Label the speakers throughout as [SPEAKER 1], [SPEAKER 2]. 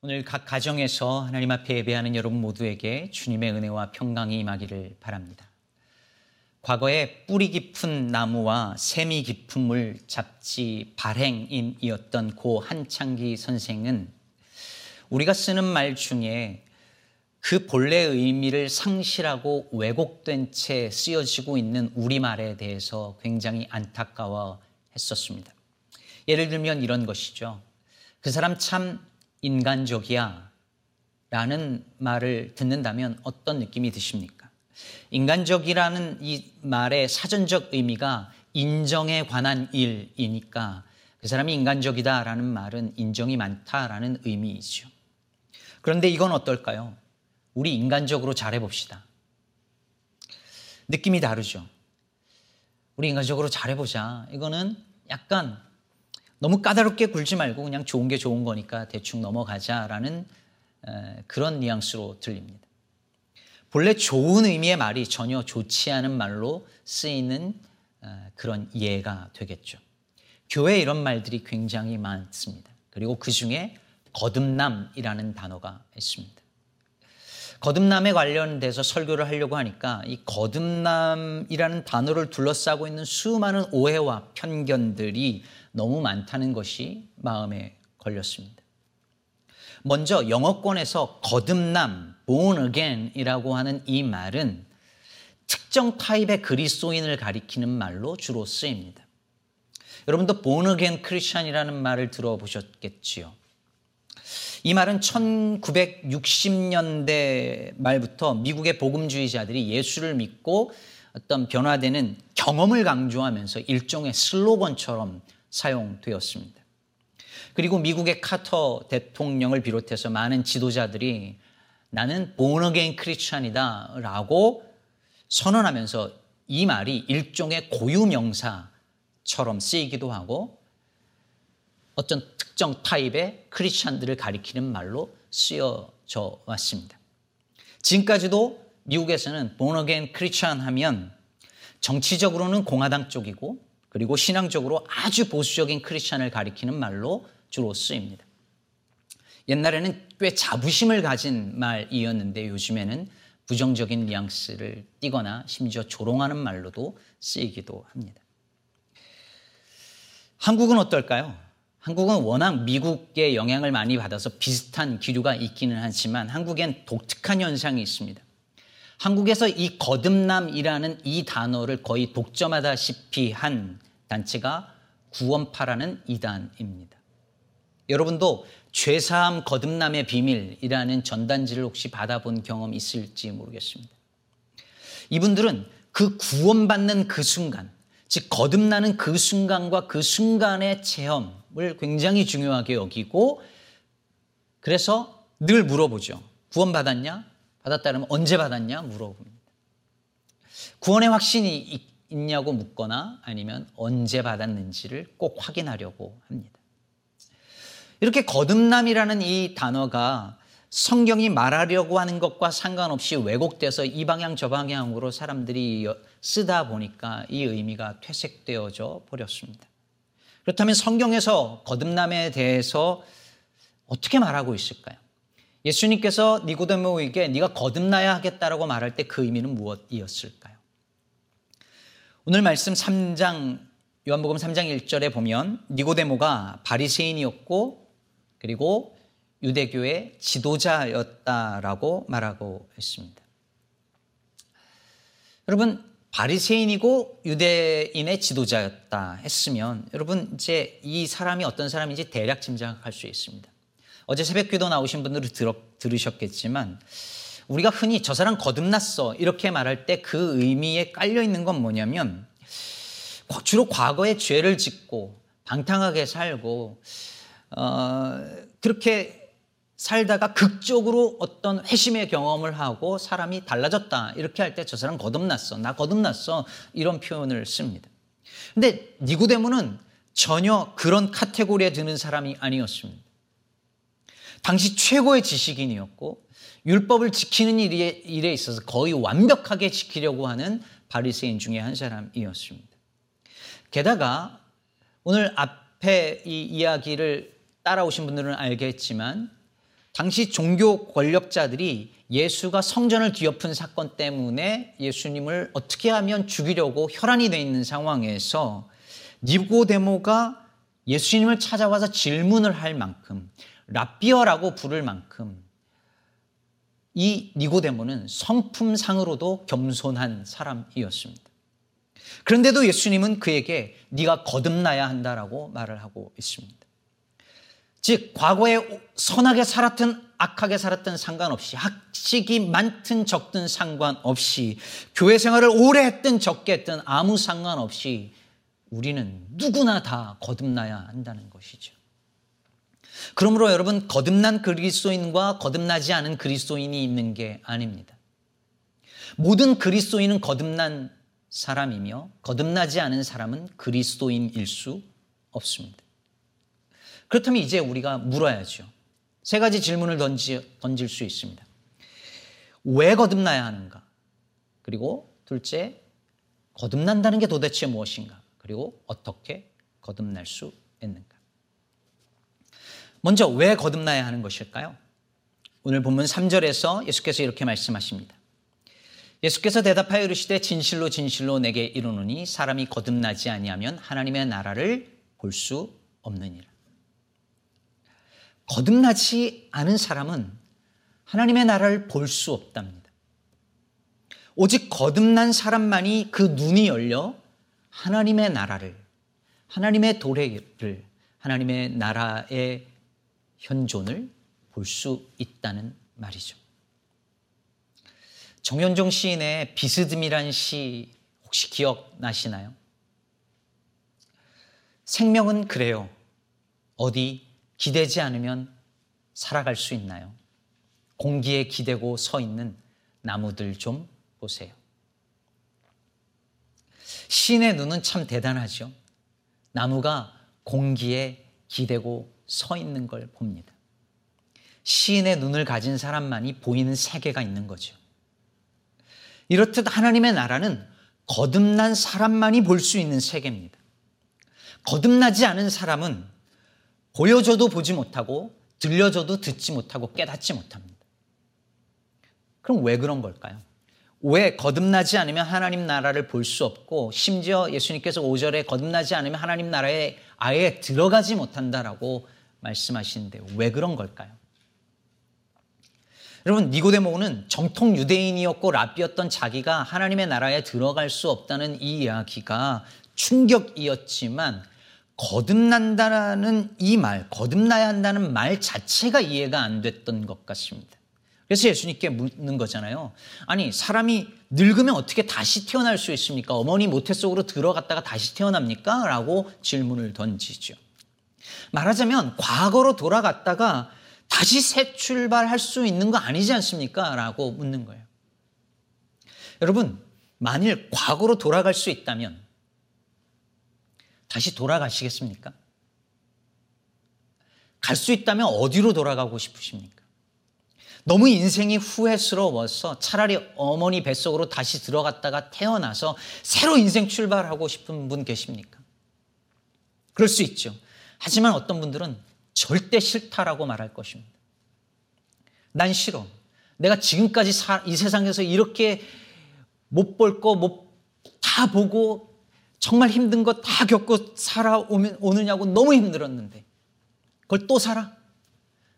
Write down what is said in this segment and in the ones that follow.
[SPEAKER 1] 오늘 각 가정에서 하나님 앞에 예배하는 여러분 모두에게 주님의 은혜와 평강이 임하기를 바랍니다. 과거에 뿌리 깊은 나무와 세미 깊은 물 잡지 발행인이었던 고 한창기 선생은 우리가 쓰는 말 중에 그 본래의 의미를 상실하고 왜곡된 채 쓰여지고 있는 우리말에 대해서 굉장히 안타까워 했었습니다. 예를 들면 이런 것이죠. 그 사람 참 인간적이야 라는 말을 듣는다면 어떤 느낌이 드십니까? 인간적이라는 이 말의 사전적 의미가 인정에 관한 일이니까 그 사람이 인간적이다라는 말은 인정이 많다라는 의미이죠. 그런데 이건 어떨까요? 우리 인간적으로 잘해봅시다. 느낌이 다르죠. 우리 인간적으로 잘해보자. 이거는 약간 너무 까다롭게 굴지 말고 그냥 좋은 게 좋은 거니까 대충 넘어가자라는 그런 뉘앙스로 들립니다. 본래 좋은 의미의 말이 전혀 좋지 않은 말로 쓰이는 그런 이해가 되겠죠. 교회 이런 말들이 굉장히 많습니다. 그리고 그 중에 거듭남이라는 단어가 있습니다. 거듭남에 관련돼서 설교를 하려고 하니까 이 거듭남이라는 단어를 둘러싸고 있는 수많은 오해와 편견들이 너무 많다는 것이 마음에 걸렸습니다. 먼저 영어권에서 거듭남, born again이라고 하는 이 말은 특정 타입의 그리스도인을 가리키는 말로 주로 쓰입니다. 여러분도 born again 크리스천이라는 말을 들어보셨겠지요. 이 말은 1960년대 말부터 미국의 복음주의자들이 예수를 믿고 어떤 변화되는 경험을 강조하면서 일종의 슬로건처럼 사용되었습니다. 그리고 미국의 카터 대통령을 비롯해서 많은 지도자들이 나는 본어게인 크리스찬이다 라고 선언하면서 이 말이 일종의 고유 명사처럼 쓰이기도 하고 어떤 특정 타입의 크리스찬들을 가리키는 말로 쓰여져 왔습니다. 지금까지도 미국에서는 본어게인 크리스찬 하면 정치적으로는 공화당 쪽이고 그리고 신앙적으로 아주 보수적인 크리스찬을 가리키는 말로 주로 쓰입니다. 옛날에는 꽤 자부심을 가진 말이었는데 요즘에는 부정적인 뉘앙스를 띠거나 심지어 조롱하는 말로도 쓰이기도 합니다. 한국은 어떨까요? 한국은 워낙 미국의 영향을 많이 받아서 비슷한 기류가 있기는 하지만 한국엔 독특한 현상이 있습니다. 한국에서 이 거듭남이라는 이 단어를 거의 독점하다시피 한 단체가 구원파라는 이단입니다. 여러분도 죄사함 거듭남의 비밀이라는 전단지를 혹시 받아본 경험 있을지 모르겠습니다. 이분들은 그 구원받는 그 순간, 즉 거듭나는 그 순간과 그 순간의 체험을 굉장히 중요하게 여기고 그래서 늘 물어보죠. 구원받았냐? 받았다면 언제 받았냐? 물어봅니다. 구원의 확신이 있냐고 묻거나 아니면 언제 받았는지를 꼭 확인하려고 합니다. 이렇게 거듭남이라는 이 단어가 성경이 말하려고 하는 것과 상관없이 왜곡돼서 이 방향 저 방향으로 사람들이 쓰다 보니까 이 의미가 퇴색되어져 버렸습니다. 그렇다면 성경에서 거듭남에 대해서 어떻게 말하고 있을까요? 예수님께서 니고데모에게 네가 거듭나야 하겠다라고 말할 때 그 의미는 무엇이었을까요? 오늘 말씀 3장 요한복음 3장 1절에 보면 니고데모가 바리새인이었고 그리고 유대교의 지도자였다라고 말하고 있습니다. 여러분 바리새인이고 유대인의 지도자였다 했으면 여러분 이제 이 사람이 어떤 사람인지 대략 짐작할 수 있습니다. 어제 새벽 기도 나오신 분들은 들어, 들으셨겠지만 우리가 흔히 저 사람 거듭났어 이렇게 말할 때 그 의미에 깔려 있는 건 뭐냐면 주로 과거에 죄를 짓고 방탕하게 살고 어, 그렇게 살다가 극적으로 어떤 회심의 경험을 하고 사람이 달라졌다 이렇게 할 때 저 사람 거듭났어 나 거듭났어 이런 표현을 씁니다. 근데 니고데모는 전혀 그런 카테고리에 드는 사람이 아니었습니다. 당시 최고의 지식인이었고 율법을 지키는 일에, 일에 있어서 거의 완벽하게 지키려고 하는 바리새인 중에 한 사람이었습니다. 게다가 오늘 앞에 이 이야기를 따라오신 분들은 알겠지만 당시 종교 권력자들이 예수가 성전을 뒤엎은 사건 때문에 예수님을 어떻게 하면 죽이려고 혈안이 돼 있는 상황에서 니고데모가 예수님을 찾아와서 질문을 할 만큼 라비어라고 부를 만큼 이 니고데모는 성품상으로도 겸손한 사람이었습니다. 그런데도 예수님은 그에게 네가 거듭나야 한다라고 말을 하고 있습니다. 즉 과거에 선하게 살았든 악하게 살았든 상관없이 학식이 많든 적든 상관없이 교회 생활을 오래 했든 적게 했든 아무 상관없이 우리는 누구나 다 거듭나야 한다는 것이죠. 그러므로 여러분 거듭난 그리스도인과 거듭나지 않은 그리스도인이 있는 게 아닙니다. 모든 그리스도인은 거듭난 사람이며 거듭나지 않은 사람은 그리스도인일 수 없습니다. 그렇다면 이제 우리가 물어야죠. 세 가지 질문을 던지, 던질 수 있습니다. 왜 거듭나야 하는가? 그리고 둘째, 거듭난다는 게 도대체 무엇인가? 그리고 어떻게 거듭날 수 있는가? 먼저 왜 거듭나야 하는 것일까요? 오늘 본문 3절에서 예수께서 이렇게 말씀하십니다. 예수께서 대답하여 이르시되 진실로 진실로 내게 이르노니 사람이 거듭나지 아니하면 하나님의 나라를 볼 수 없느니라. 거듭나지 않은 사람은 하나님의 나라를 볼 수 없답니다. 오직 거듭난 사람만이 그 눈이 열려 하나님의 나라를, 하나님의 도래를, 하나님의 나라의 현존을 볼 수 있다는 말이죠. 정현종 시인의 비스듬이란 시 혹시 기억나시나요? 생명은 그래요. 어디 기대지 않으면 살아갈 수 있나요? 공기에 기대고 서 있는 나무들 좀 보세요. 신의 눈은 참 대단하죠. 나무가 공기에 기대고 서 있는 걸 봅니다. 시인의 눈을 가진 사람만이 보이는 세계가 있는 거죠. 이렇듯 하나님의 나라는 거듭난 사람만이 볼 수 있는 세계입니다. 거듭나지 않은 사람은 보여줘도 보지 못하고 들려줘도 듣지 못하고 깨닫지 못합니다. 그럼 왜 그런 걸까요? 왜 거듭나지 않으면 하나님 나라를 볼 수 없고 심지어 예수님께서 5절에 거듭나지 않으면 하나님 나라에 아예 들어가지 못한다라고 말씀하시는데 왜 그런 걸까요? 여러분 니고데모는 정통 유대인이었고 랍비였던 자기가 하나님의 나라에 들어갈 수 없다는 이 이야기가 충격이었지만 거듭난다는 이 말, 거듭나야 한다는 말 자체가 이해가 안 됐던 것 같습니다. 그래서 예수님께 묻는 거잖아요. 아니, 사람이 늙으면 어떻게 다시 태어날 수 있습니까? 어머니 모태 속으로 들어갔다가 다시 태어납니까? 라고 질문을 던지죠. 말하자면 과거로 돌아갔다가 다시 새 출발할 수 있는 거 아니지 않습니까? 라고 묻는 거예요. 여러분, 만일 과거로 돌아갈 수 있다면 다시 돌아가시겠습니까? 갈 수 있다면 어디로 돌아가고 싶으십니까? 너무 인생이 후회스러워서 차라리 어머니 뱃속으로 다시 들어갔다가 태어나서 새로 인생 출발하고 싶은 분 계십니까? 그럴 수 있죠. 하지만 어떤 분들은 절대 싫다라고 말할 것입니다. 난 싫어. 내가 지금까지 이 세상에서 이렇게 못 볼 거, 못 다 보고 정말 힘든 거 다 겪고 살아오느냐고 너무 힘들었는데 그걸 또 살아?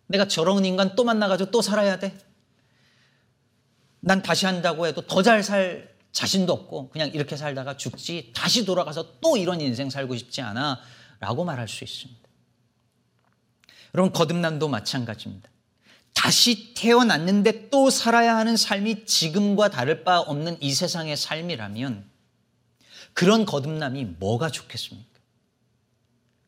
[SPEAKER 1] 내가 저런 인간 또 만나가지고 또 살아야 돼? 난 다시 한다고 해도 더 잘 살 자신도 없고 그냥 이렇게 살다가 죽지 다시 돌아가서 또 이런 인생 살고 싶지 않아 라고 말할 수 있습니다. 여러분 거듭남도 마찬가지입니다. 다시 태어났는데 또 살아야 하는 삶이 지금과 다를 바 없는 이 세상의 삶이라면 그런 거듭남이 뭐가 좋겠습니까?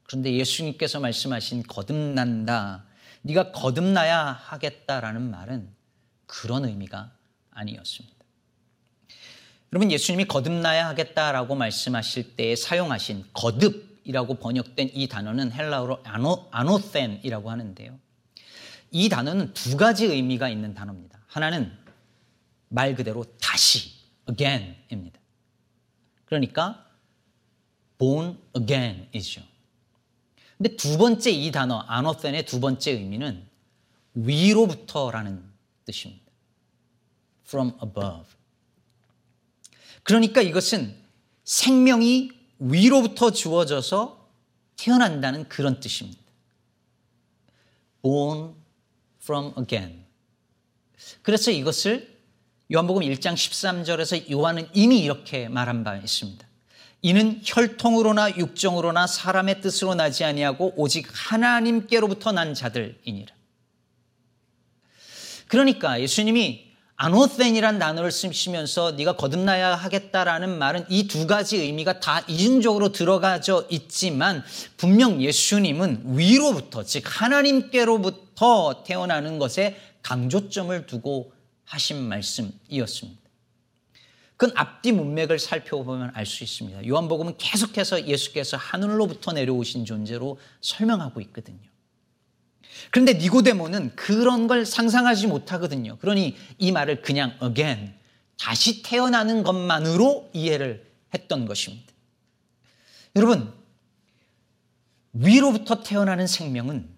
[SPEAKER 1] 그런데 예수님께서 말씀하신 거듭난다. 네가 거듭나야 하겠다라는 말은 그런 의미가 아니었습니다. 여러분 예수님이 거듭나야 하겠다라고 말씀하실 때 사용하신 거듭 이라고 번역된 이 단어는 헬라어로 아노, 아노센이라고 하는데요. 이 단어는 두 가지 의미가 있는 단어입니다. 하나는 말 그대로 다시, again입니다. 그러니까 born again이죠. 근데 두 번째 이 단어, 아노센의 두 번째 의미는 위로부터라는 뜻입니다. from above. 그러니까 이것은 생명이 위로부터 주어져서 태어난다는 그런 뜻입니다. born from again. 그래서 이것을 요한복음 1장 13절에서 요한은 이미 이렇게 말한 바 있습니다. 이는 혈통으로나 육정으로나 사람의 뜻으로 나지 아니하고 오직 하나님께로부터 난 자들이니라. 그러니까 예수님이 아노센이란 단어를 쓰시면서 네가 거듭나야 하겠다라는 말은 이 두 가지 의미가 다 이중적으로 들어가져 있지만 분명 예수님은 위로부터 즉 하나님께로부터 태어나는 것에 강조점을 두고 하신 말씀이었습니다. 그건 앞뒤 문맥을 살펴보면 알 수 있습니다. 요한복음은 계속해서 예수께서 하늘로부터 내려오신 존재로 설명하고 있거든요. 그런데 니고데모는 그런 걸 상상하지 못하거든요. 그러니 이 말을 그냥 again 다시 태어나는 것만으로 이해를 했던 것입니다. 여러분 위로부터 태어나는 생명은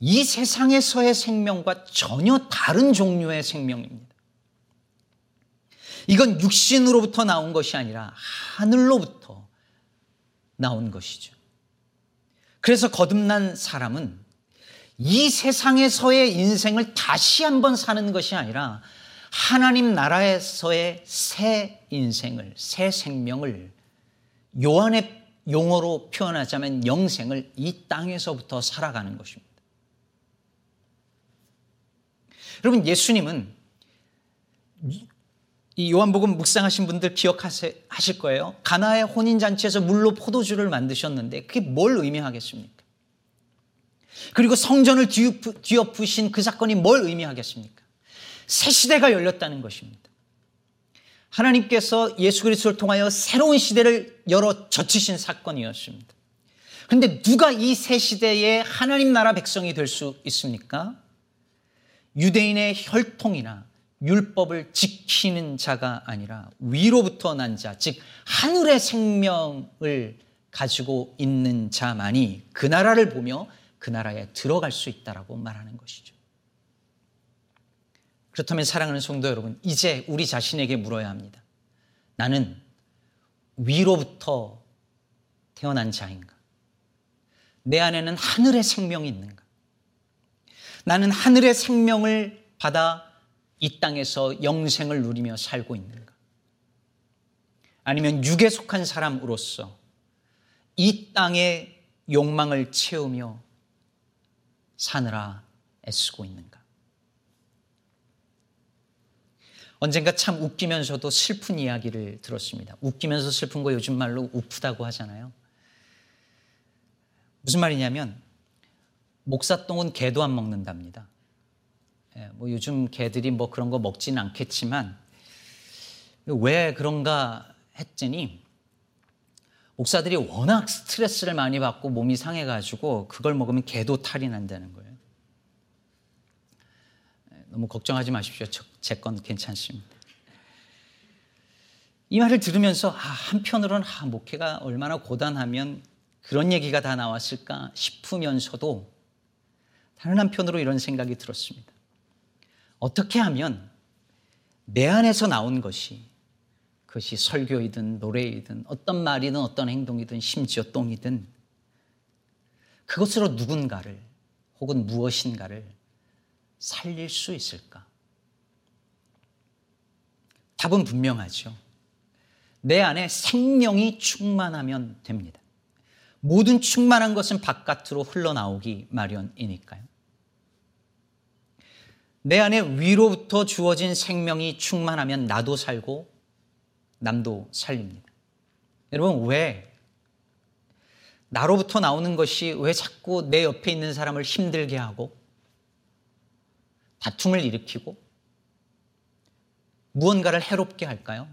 [SPEAKER 1] 이 세상에서의 생명과 전혀 다른 종류의 생명입니다. 이건 육신으로부터 나온 것이 아니라 하늘로부터 나온 것이죠. 그래서 거듭난 사람은 이 세상에서의 인생을 다시 한번 사는 것이 아니라 하나님 나라에서의 새 인생을, 새 생명을 요한의 용어로 표현하자면 영생을 이 땅에서부터 살아가는 것입니다. 여러분, 예수님은 이 요한복음 묵상하신 분들 기억하실 거예요. 가나의 혼인잔치에서 물로 포도주를 만드셨는데 그게 뭘 의미하겠습니까? 그리고 성전을 뒤엎 으신 그 사건이 뭘 의미하겠습니까? 새 시대가 열렸다는 것입니다. 하나님께서 예수 그리스도를 통하여 새로운 시대를 열어 젖히신 사건이었습니다. 그런데 누가 이 새 시대의 하나님 나라 백성이 될 수 있습니까? 유대인의 혈통이나 율법을 지키는 자가 아니라 위로부터 난 자, 즉 하늘의 생명을 가지고 있는 자만이 그 나라를 보며 그 나라에 들어갈 수 있다라고 말하는 것이죠. 그렇다면 사랑하는 성도 여러분, 이제 우리 자신에게 물어야 합니다. 나는 위로부터 태어난 자인가? 내 안에는 하늘의 생명이 있는가? 나는 하늘의 생명을 받아 이 땅에서 영생을 누리며 살고 있는가? 아니면 육에 속한 사람으로서 이 땅의 욕망을 채우며 사느라 애쓰고 있는가? 언젠가 참 웃기면서도 슬픈 이야기를 들었습니다. 웃기면서 슬픈 거 요즘 말로 우프다고 하잖아요. 무슨 말이냐면 목사똥은 개도 안 먹는답니다. 예, 뭐 요즘 개들이 뭐 그런 거 먹지는 않겠지만 왜 그런가 했더니 목사들이 워낙 스트레스를 많이 받고 몸이 상해가지고 그걸 먹으면 개도 탈이 난다는 거예요. 예, 너무 걱정하지 마십시오. 제 건 괜찮습니다. 이 말을 들으면서 아, 한편으로는 아, 목회가 얼마나 고단하면 그런 얘기가 다 나왔을까 싶으면서도 다른 한편으로 이런 생각이 들었습니다. 어떻게 하면 내 안에서 나온 것이 그것이 설교이든 노래이든 어떤 말이든 어떤 행동이든 심지어 똥이든 그것으로 누군가를 혹은 무엇인가를 살릴 수 있을까? 답은 분명하죠. 내 안에 생명이 충만하면 됩니다. 모든 충만한 것은 바깥으로 흘러나오기 마련이니까요. 내 안에 위로부터 주어진 생명이 충만하면 나도 살고 남도 살립니다. 여러분, 왜? 나로부터 나오는 것이 왜 자꾸 내 옆에 있는 사람을 힘들게 하고 다툼을 일으키고 무언가를 해롭게 할까요?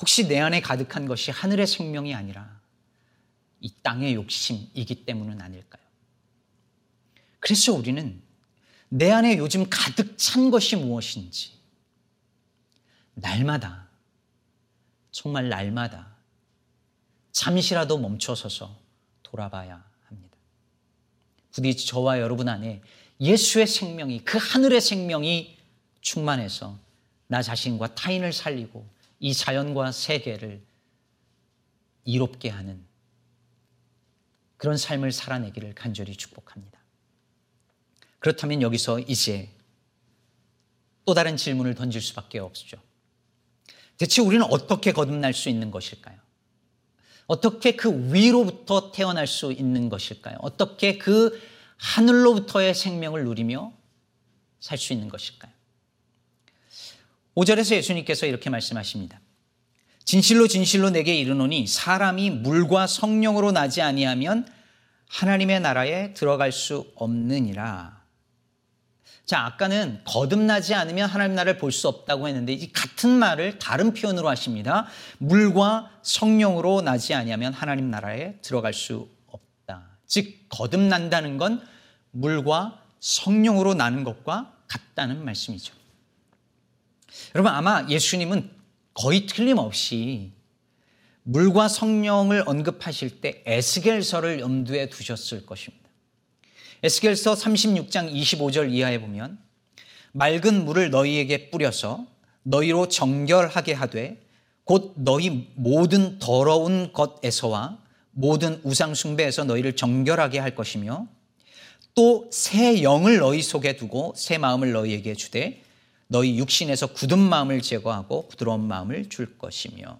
[SPEAKER 1] 혹시 내 안에 가득한 것이 하늘의 생명이 아니라 이 땅의 욕심이기 때문은 아닐까요? 그래서 우리는 내 안에 요즘 가득 찬 것이 무엇인지 날마다 정말 날마다 잠시라도 멈춰서서 돌아봐야 합니다. 부디 저와 여러분 안에 예수의 생명이 그 하늘의 생명이 충만해서 나 자신과 타인을 살리고 이 자연과 세계를 이롭게 하는 그런 삶을 살아내기를 간절히 축복합니다. 그렇다면 여기서 이제 또 다른 질문을 던질 수밖에 없죠. 대체 우리는 어떻게 거듭날 수 있는 것일까요? 어떻게 그 위로부터 태어날 수 있는 것일까요? 어떻게 그 하늘로부터의 생명을 누리며 살 수 있는 것일까요? 5절에서 예수님께서 이렇게 말씀하십니다. 진실로 진실로 내게 이르노니 사람이 물과 성령으로 나지 아니하면 하나님의 나라에 들어갈 수 없느니라. 자, 아까는 거듭나지 않으면 하나님 나라를 볼 수 없다고 했는데 이 같은 말을 다른 표현으로 하십니다. 물과 성령으로 나지 아니하면 하나님 나라에 들어갈 수즉 거듭난다는 건 물과 성령으로 나는 것과 같다는 말씀이죠. 여러분 아마 예수님은 거의 틀림없이 물과 성령을 언급하실 때 에스겔서를 염두에 두셨을 것입니다. 에스겔서 36장 25절 이하에 보면 맑은 물을 너희에게 뿌려서 너희로 정결하게 하되 곧 너희 모든 더러운 것에서와 모든 우상 숭배에서 너희를 정결하게 할 것이며 또 새 영을 너희 속에 두고 새 마음을 너희에게 주되 너희 육신에서 굳은 마음을 제거하고 부드러운 마음을 줄 것이며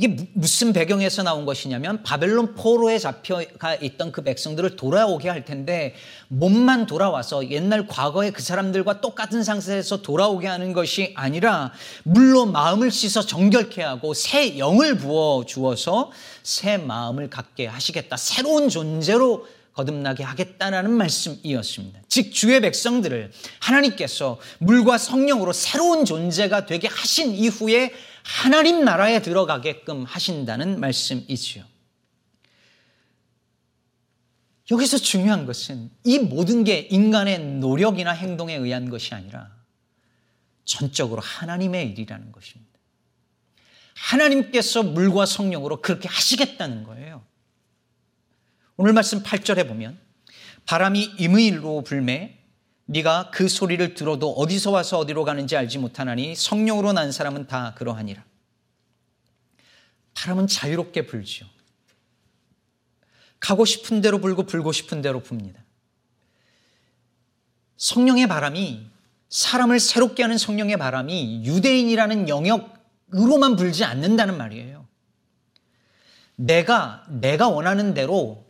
[SPEAKER 1] 이게 무슨 배경에서 나온 것이냐면 바벨론 포로에 잡혀가 있던 그 백성들을 돌아오게 할 텐데 몸만 돌아와서 옛날 과거의 그 사람들과 똑같은 상태에서 돌아오게 하는 것이 아니라 물로 마음을 씻어 정결케 하고 새 영을 부어 주어서 새 마음을 갖게 하시겠다. 새로운 존재로 거듭나게 하겠다라는 말씀이었습니다. 즉 주의 백성들을 하나님께서 물과 성령으로 새로운 존재가 되게 하신 이후에 하나님 나라에 들어가게끔 하신다는 말씀이지요. 여기서 중요한 것은 이 모든 게 인간의 노력이나 행동에 의한 것이 아니라 전적으로 하나님의 일이라는 것입니다. 하나님께서 물과 성령으로 그렇게 하시겠다는 거예요. 오늘 말씀 8절에 보면 바람이 임의로 불매 네가 그 소리를 들어도 어디서 와서 어디로 가는지 알지 못하나니 성령으로 난 사람은 다 그러하니라. 바람은 자유롭게 불지요. 가고 싶은 대로 불고 불고 싶은 대로 붑니다. 성령의 바람이 사람을 새롭게 하는 성령의 바람이 유대인이라는 영역으로만 불지 않는다는 말이에요. 내가 내가 원하는 대로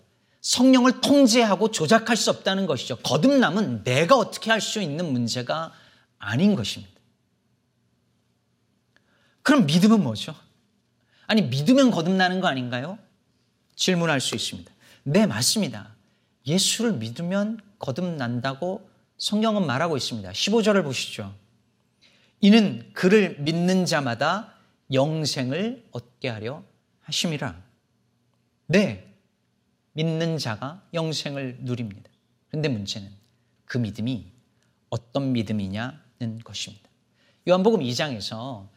[SPEAKER 1] 성령을 통제하고 조작할 수 없다는 것이죠. 거듭남은 내가 어떻게 할 수 있는 문제가 아닌 것입니다. 그럼 믿음은 뭐죠? 아니, 믿으면 거듭나는 거 아닌가요? 질문할 수 있습니다. 네, 맞습니다. 예수를 믿으면 거듭난다고 성경은 말하고 있습니다. 15절을 보시죠. 이는 그를 믿는 자마다 영생을 얻게 하려 하심이라. 네, 믿는 자가 영생을 누립니다. 그런데 문제는 그 믿음이 어떤 믿음이냐는 것입니다. 요한복음 2장에서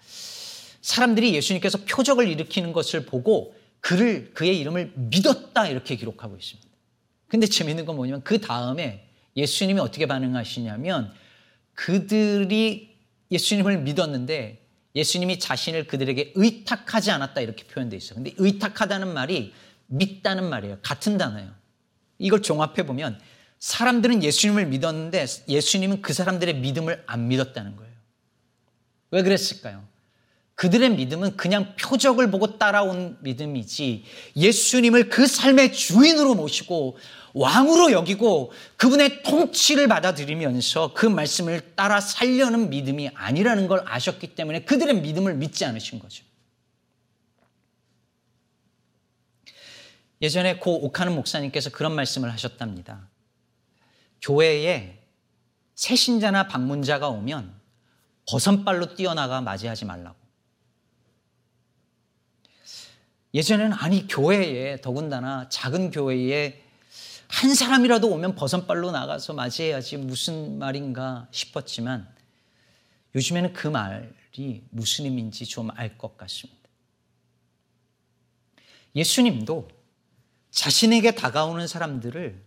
[SPEAKER 1] 사람들이 예수님께서 표적을 일으키는 것을 보고 그를 그의 이름을 믿었다 이렇게 기록하고 있습니다. 근데 재미있는 건 뭐냐면 그 다음에 예수님이 어떻게 반응하시냐면 그들이 예수님을 믿었는데 예수님이 자신을 그들에게 의탁하지 않았다 이렇게 표현되어 있어요. 근데 의탁하다는 말이 믿다는 말이에요. 같은 단어예요. 이걸 종합해 보면 사람들은 예수님을 믿었는데 예수님은 그 사람들의 믿음을 안 믿었다는 거예요. 왜 그랬을까요? 그들의 믿음은 그냥 표적을 보고 따라온 믿음이지 예수님을 그 삶의 주인으로 모시고 왕으로 여기고 그분의 통치를 받아들이면서 그 말씀을 따라 살려는 믿음이 아니라는 걸 아셨기 때문에 그들의 믿음을 믿지 않으신 거죠. 예전에 고 옥하는 목사님께서 그런 말씀을 하셨답니다. 교회에 새 신자나 방문자가 오면 버선발로 뛰어나가 맞이하지 말라고. 예전에는 아니 교회에 더군다나 작은 교회에 한 사람이라도 오면 버선발로 나가서 맞이해야지 무슨 말인가 싶었지만 요즘에는 그 말이 무슨 의미인지 좀 알 것 같습니다. 예수님도 자신에게 다가오는 사람들을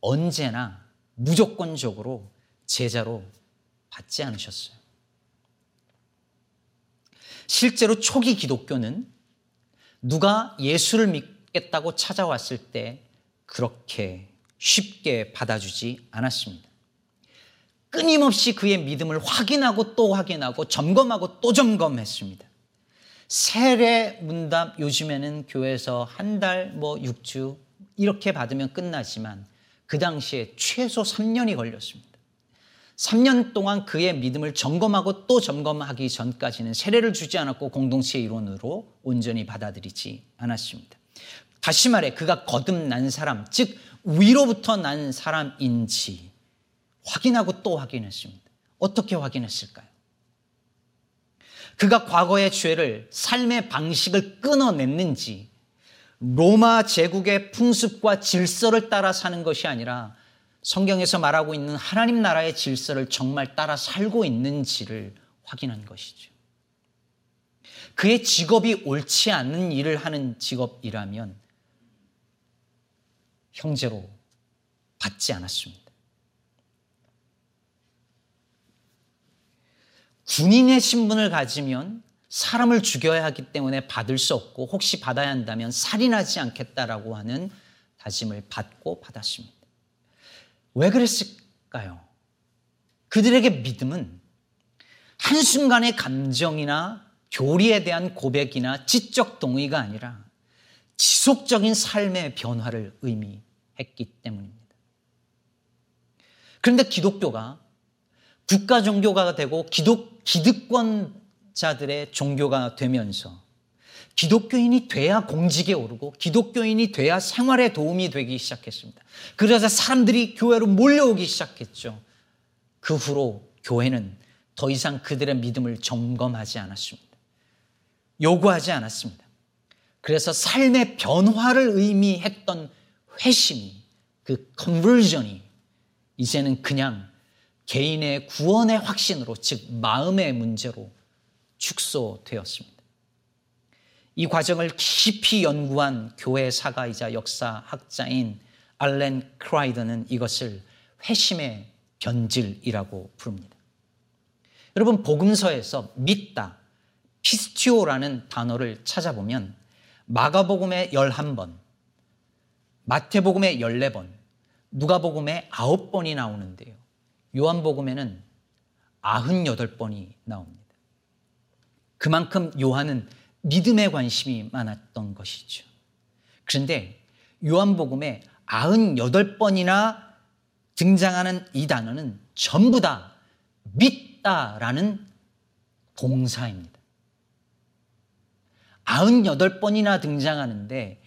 [SPEAKER 1] 언제나 무조건적으로 제자로 받지 않으셨어요. 실제로 초기 기독교는 누가 예수를 믿겠다고 찾아왔을 때 그렇게 쉽게 받아주지 않았습니다. 끊임없이 그의 믿음을 확인하고 또 확인하고 점검하고 또 점검했습니다. 세례 문답 요즘에는 교회에서 한 달 뭐 6주 이렇게 받으면 끝나지만 그 당시에 최소 3년이 걸렸습니다. 3년 동안 그의 믿음을 점검하고 또 점검하기 전까지는 세례를 주지 않았고 공동체 일원으로 온전히 받아들이지 않았습니다. 다시 말해 그가 거듭난 사람, 즉 위로부터 난 사람인지 확인하고 또 확인했습니다. 어떻게 확인했을까요? 그가 과거의 죄를 삶의 방식을 끊어냈는지 로마 제국의 풍습과 질서를 따라 사는 것이 아니라 성경에서 말하고 있는 하나님 나라의 질서를 정말 따라 살고 있는지를 확인한 것이죠. 그의 직업이 옳지 않는 일을 하는 직업이라면 형제로 받지 않았습니다. 군인의 신분을 가지면 사람을 죽여야 하기 때문에 받을 수 없고 혹시 받아야 한다면 살인하지 않겠다라고 하는 다짐을 받고 받았습니다. 왜 그랬을까요? 그들에게 믿음은 한순간의 감정이나 교리에 대한 고백이나 지적 동의가 아니라 지속적인 삶의 변화를 의미했기 때문입니다. 그런데 기독교가 국가 종교가 되고 기독, 기득권자들의 종교가 되면서 기독교인이 돼야 공직에 오르고 기독교인이 돼야 생활에 도움이 되기 시작했습니다. 그래서 사람들이 교회로 몰려오기 시작했죠. 그 후로 교회는 더 이상 그들의 믿음을 점검하지 않았습니다. 요구하지 않았습니다. 그래서 삶의 변화를 의미했던 회심이 그 컨버전이 이제는 그냥 개인의 구원의 확신으로 즉 마음의 문제로 축소되었습니다. 이 과정을 깊이 연구한 교회 사가이자 역사학자인 알렌 크라이더는 이것을 회심의 변질이라고 부릅니다. 여러분 복음서에서 믿다, 피스티오라는 단어를 찾아보면 마가복음에 11번, 마태복음에 14번, 누가복음에 9번이 나오는데요. 요한복음에는 98번이 나옵니다. 그만큼 요한은 믿음에 관심이 많았던 것이죠. 그런데 요한복음에 98번이나 등장하는 이 단어는 전부 다 믿다라는 동사입니다. 98번이나 등장하는데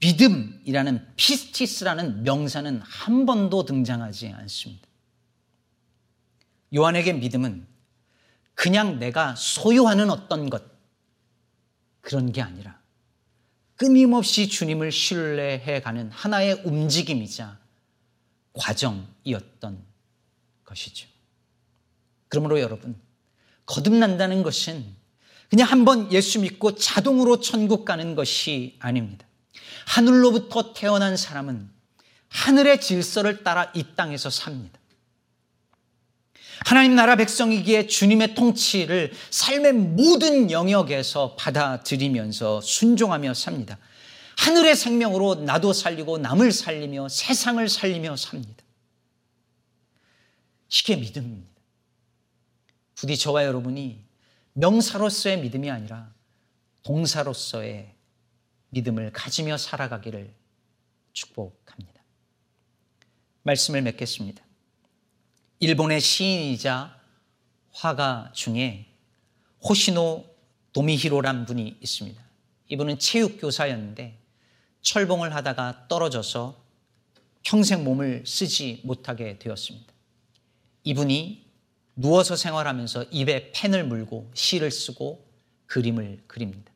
[SPEAKER 1] 믿음이라는 피스티스라는 명사는 한 번도 등장하지 않습니다. 요한에게 믿음은 그냥 내가 소유하는 어떤 것, 그런 게 아니라 끊임없이 주님을 신뢰해 가는 하나의 움직임이자 과정이었던 것이죠. 그러므로 여러분, 거듭난다는 것은 그냥 한번 예수 믿고 자동으로 천국 가는 것이 아닙니다. 하늘로부터 태어난 사람은 하늘의 질서를 따라 이 땅에서 삽니다. 하나님 나라 백성이기에 주님의 통치를 삶의 모든 영역에서 받아들이면서 순종하며 삽니다. 하늘의 생명으로 나도 살리고 남을 살리며 세상을 살리며 삽니다. 이게 믿음입니다. 부디 저와 여러분이 명사로서의 믿음이 아니라 동사로서의 믿음을 가지며 살아가기를 축복합니다. 말씀을 맺겠습니다. 일본의 시인이자 화가 중에 호시노 도미히로란 분이 있습니다. 이분은 체육교사였는데 철봉을 하다가 떨어져서 평생 몸을 쓰지 못하게 되었습니다. 이분이 누워서 생활하면서 입에 펜을 물고 시를 쓰고 그림을 그립니다.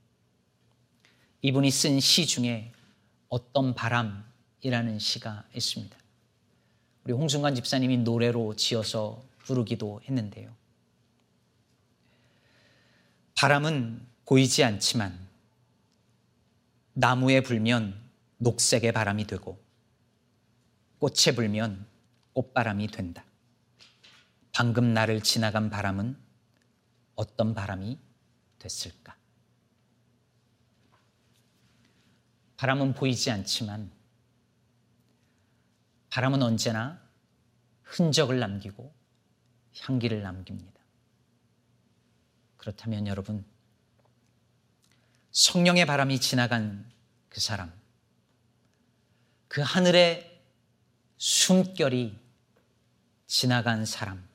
[SPEAKER 1] 이분이 쓴 시 중에 어떤 바람이라는 시가 있습니다. 우리 홍순관 집사님이 노래로 지어서 부르기도 했는데요. 바람은 보이지 않지만 나무에 불면 녹색의 바람이 되고 꽃에 불면 꽃바람이 된다. 방금 나를 지나간 바람은 어떤 바람이 됐을까? 바람은 보이지 않지만 바람은 언제나 흔적을 남기고 향기를 남깁니다. 그렇다면 여러분, 성령의 바람이 지나간 그 사람, 그 하늘의 숨결이 지나간 사람,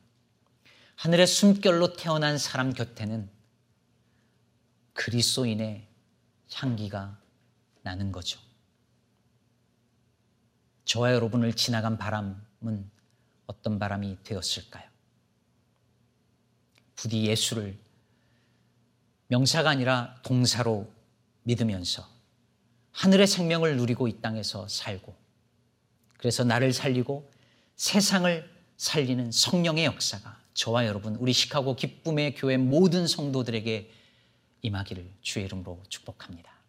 [SPEAKER 1] 하늘의 숨결로 태어난 사람 곁에는 그리스도인의 향기가 나는 거죠. 저와 여러분을 지나간 바람은 어떤 바람이 되었을까요? 부디 예수를 명사가 아니라 동사로 믿으면서 하늘의 생명을 누리고 이 땅에서 살고 그래서 나를 살리고 세상을 살리는 성령의 역사가 저와 여러분 우리 시카고 기쁨의 교회 모든 성도들에게 임하기를 주의 이름으로 축복합니다.